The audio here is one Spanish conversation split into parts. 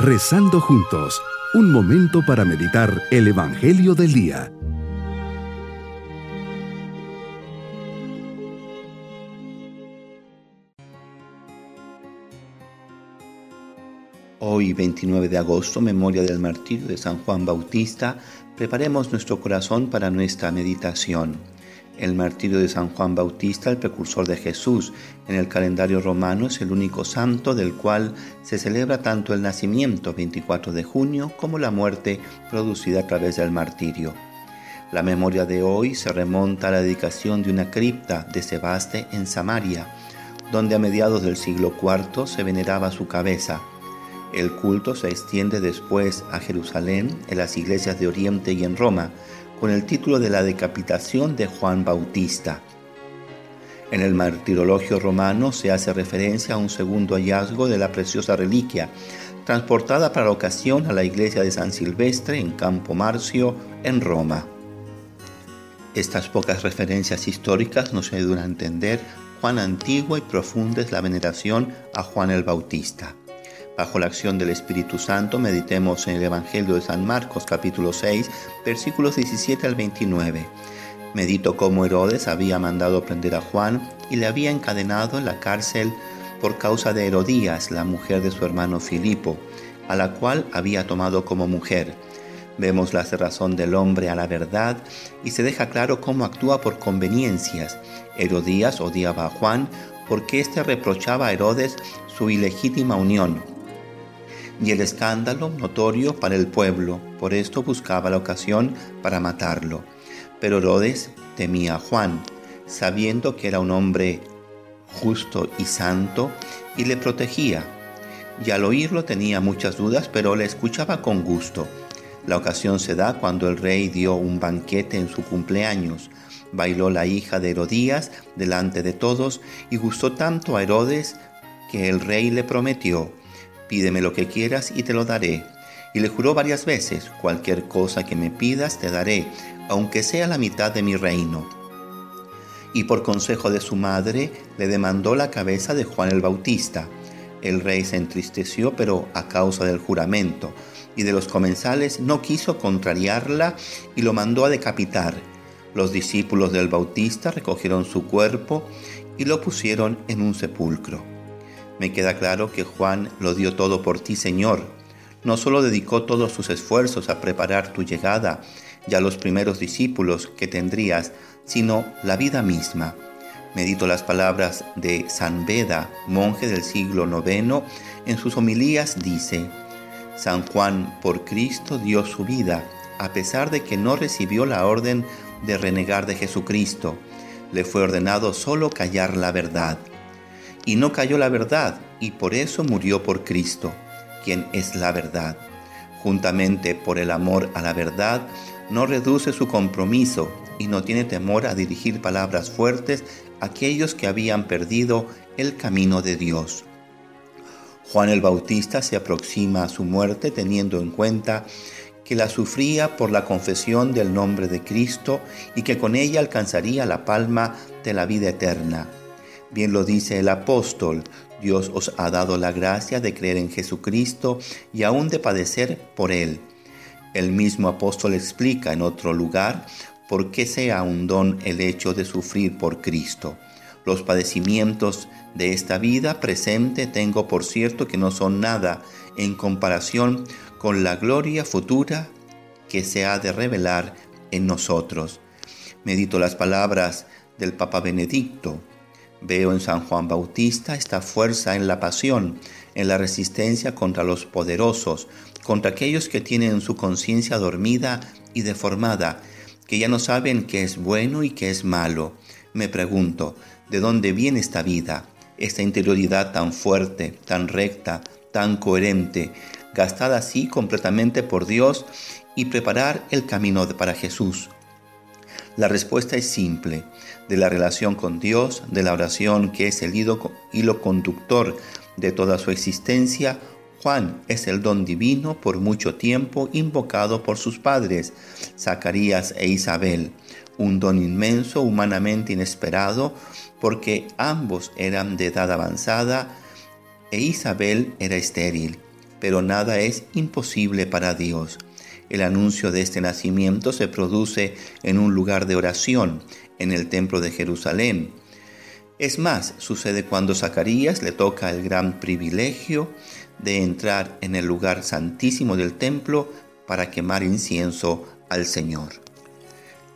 Rezando juntos, un momento para meditar el Evangelio del Día. Hoy, 29 de agosto, memoria del martirio de San Juan Bautista, preparemos nuestro corazón para nuestra meditación el martirio de San Juan Bautista, el precursor de Jesús, en el calendario romano es el único santo del cual se celebra tanto el nacimiento 24 de junio como la muerte producida a través del martirio. La memoria de hoy se remonta a la dedicación de una cripta de Sebaste en Samaria, donde a mediados del siglo IV se veneraba su cabeza. El culto se extiende después a Jerusalén, en las iglesias de Oriente y en Roma, con el título de la decapitación de Juan Bautista. En el martirologio romano se hace referencia a un segundo hallazgo de la preciosa reliquia, transportada para la ocasión a la iglesia de San Silvestre en Campo Marcio, en Roma. Estas pocas referencias históricas nos ayudan a entender cuán antigua y profunda es la veneración a Juan el Bautista. Bajo la acción del Espíritu Santo meditemos en el Evangelio de San Marcos capítulo 6 versículos 17 al 29. Medito cómo Herodes había mandado prender a Juan y le había encadenado en la cárcel por causa de Herodías, la mujer de su hermano Filipo, a la cual había tomado como mujer. Vemos la cerrazón del hombre a la verdad y se deja claro cómo actúa por conveniencias. Herodías odiaba a Juan porque éste reprochaba a Herodes su ilegítima unión y el escándalo notorio para el pueblo, por esto buscaba la ocasión para matarlo. Pero Herodes temía a Juan, sabiendo que era un hombre justo y santo, y le protegía. Y al oírlo tenía muchas dudas, pero le escuchaba con gusto. La ocasión se da cuando el rey dio un banquete en su cumpleaños. Bailó la hija de Herodías delante de todos y gustó tanto a Herodes que el rey le prometió pídeme lo que quieras y te lo daré. Y le juró varias veces, cualquier cosa que me pidas te daré, aunque sea la mitad de mi reino. Y por consejo de su madre le demandó la cabeza de Juan el Bautista. El rey se entristeció, pero a causa del juramento y de los comensales no quiso contrariarla y lo mandó a decapitar. Los discípulos del Bautista recogieron su cuerpo y lo pusieron en un sepulcro. Me queda claro que Juan lo dio todo por ti, Señor. No solo dedicó todos sus esfuerzos a preparar tu llegada y a los primeros discípulos que tendrías, sino la vida misma. Medito las palabras de San Beda, monje del siglo IX, en sus homilías dice, San Juan por Cristo dio su vida, a pesar de que no recibió la orden de renegar de Jesucristo. Le fue ordenado solo callar la verdad y no cayó la verdad, y por eso murió por Cristo, quien es la verdad. Juntamente por el amor a la verdad, no reduce su compromiso y no tiene temor a dirigir palabras fuertes a aquellos que habían perdido el camino de Dios. Juan el Bautista se aproxima a su muerte teniendo en cuenta que la sufría por la confesión del nombre de Cristo y que con ella alcanzaría la palma de la vida eterna. Bien lo dice el apóstol, Dios os ha dado la gracia de creer en Jesucristo y aún de padecer por Él. El mismo apóstol explica en otro lugar por qué sea un don el hecho de sufrir por Cristo. Los padecimientos de esta vida presente tengo por cierto que no son nada en comparación con la gloria futura que se ha de revelar en nosotros. Medito las palabras del Papa Benedicto. Veo en San Juan Bautista esta fuerza en la pasión, en la resistencia contra los poderosos, contra aquellos que tienen su conciencia dormida y deformada, que ya no saben qué es bueno y qué es malo. Me pregunto, ¿de dónde viene esta vida, esta interioridad tan fuerte, tan recta, tan coherente, gastada así completamente por Dios y preparar el camino para Jesús? La respuesta es simple, de la relación con Dios, de la oración que es el hilo conductor de toda su existencia, Juan es el don divino por mucho tiempo invocado por sus padres, Zacarías e Isabel, un don inmenso, humanamente inesperado, porque ambos eran de edad avanzada e Isabel era estéril. pero nada es imposible para Dios. El anuncio de este nacimiento se produce en un lugar de oración, en el templo de Jerusalén. Es más, sucede cuando Zacarías le toca el gran privilegio de entrar en el lugar santísimo del templo para quemar incienso al Señor.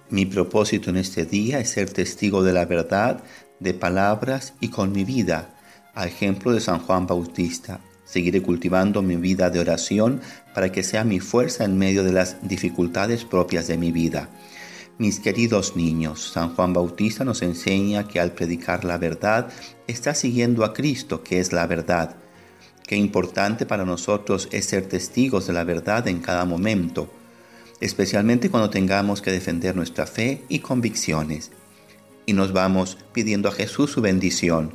Mi propósito en este día es ser testigo de la verdad, de palabras y con mi vida, a ejemplo de San Juan Bautista. Seguiré cultivando mi vida de oración para que sea mi fuerza en medio de las dificultades propias de mi vida. Mis queridos niños, San Juan Bautista nos enseña que al predicar la verdad está siguiendo a Cristo, que es la verdad. Qué importante para nosotros es ser testigos de la verdad en cada momento, especialmente cuando tengamos que defender nuestra fe y convicciones. Y nos vamos pidiendo a Jesús su bendición